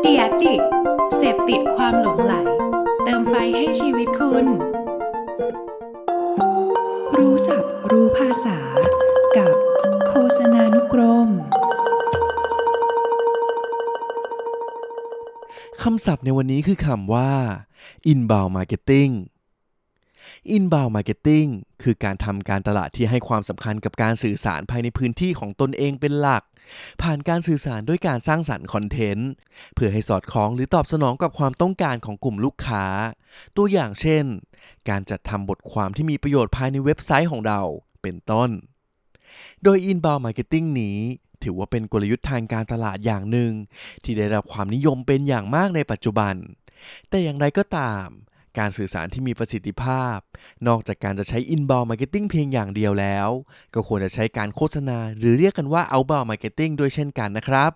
เดียดิกเสพติดความหลงไหล เติมไฟให้ชีวิตคุณ รู้ศัพท์รู้ภาษา กับโฆษณานุกรมคำศัพท์ในวันนี้คือคำว่า inbound marketing inbound marketing คือการทำการตลาดที่ให้ความสำคัญกับการสื่อสารภายในพื้นที่ของตนเองเป็นหลัก ผ่านการสื่อสารด้วยการสร้างสรรค์คอนเทนต์ เพื่อให้สอดคล้องหรือตอบสนองกับความต้องการของกลุ่มลูกค้า ตัวอย่างเช่น การจัดทำบทความที่มีประโยชน์ภายในเว็บไซต์ของเราเป็นต้น โดย inbound marketing นี้ถือว่าเป็นกลยุทธ์ทางการตลาดอย่างหนึ่ง ที่ได้รับความนิยมเป็นอย่างมากในปัจจุบัน แต่อย่างไรก็ตาม การสื่อสารที่มีประสิทธิภาพ นอกจากการจะใช้ inbound marketing เพียงอย่างเดียวแล้ว ก็ควรจะใช้การโฆษณา หรือเรียกกันว่า outbound marketing ด้วยเช่นกันนะครับ